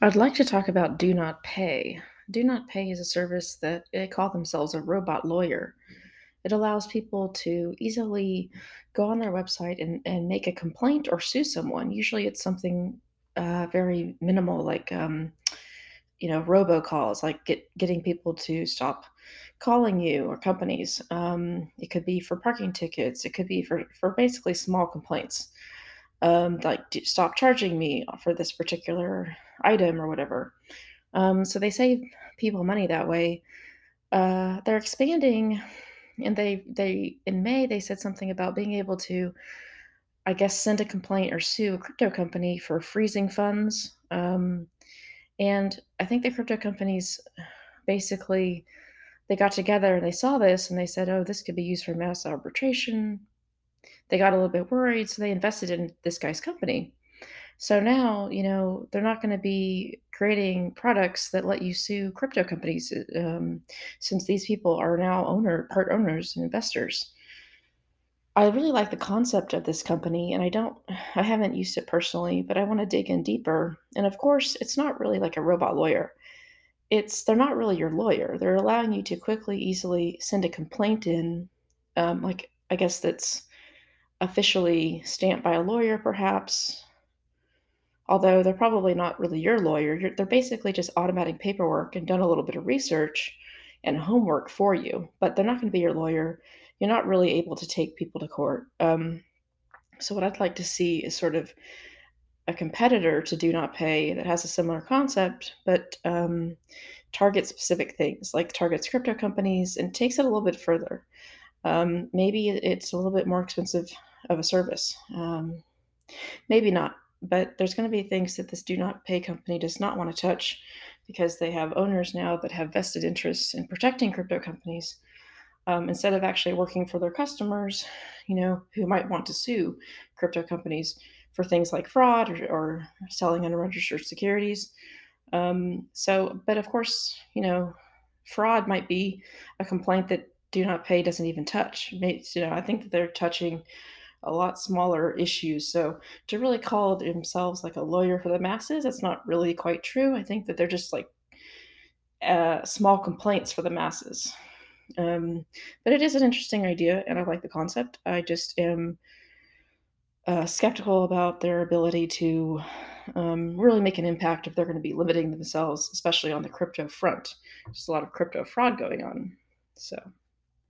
I'd like to talk about DoNotPay. Do Not Pay is a service that they call themselves a robot lawyer. It allows people to easily go on their website and, and make a complaint or sue someone. Usually it's something uh, very minimal, like, um, you know, robocalls, like get, getting people to stop calling you or companies. Um, it could be for parking tickets. It could be for, for basically small complaints um, like stop charging me for this particular item or whatever. Um, so they save people money that way. Uh, they're expanding, and they they in May they said something about being able to, I guess, send a complaint or sue a crypto company for freezing funds. Um, and I think the crypto companies basically they got together and they saw this and they said, oh, this could be used for mass arbitration. They got a little bit worried, so they invested in this guy's company So now, you know, they're not going to be creating products that let you sue crypto companies uh, um, since these people are now owner part owners and investors. I really like the concept of this company and I don't I haven't used it personally, but I want to dig in deeper. And of course, it's not really like a robot lawyer. It's they're not really your lawyer. They're allowing you to quickly, easily send a complaint in, um, like I guess that's officially stamped by a lawyer, perhaps, Although they're probably not really your lawyer, you're, they're basically just automating paperwork and done a little bit of research and homework for you, but they're not going to be your lawyer. You're not really able to take people to court. Um, so, what I'd like to see is sort of a competitor to DoNotPay that has a similar concept, but um, targets specific things, like targets crypto companies and takes it a little bit further. Um, maybe it's a little bit more expensive of a service. Um, Maybe not, but there's going to be things that this DoNotPay company does not want to touch because they have owners now that have vested interests in protecting crypto companies um, instead of actually working for their customers, you know, who might want to sue crypto companies for things like fraud or, or selling unregistered securities. Um, so, but of course, you know, fraud might be a complaint that DoNotPay doesn't even touch. You know, I think that they're touching a lot smaller issues. So to really call themselves like a lawyer for the masses, that's not really quite true. I think that they're just like uh, small complaints for the masses. Um, but it is an interesting idea, and I like the concept. I just am uh, skeptical about their ability to um, really make an impact if they're going to be limiting themselves, especially on the crypto front. There's a lot of crypto fraud going on. So.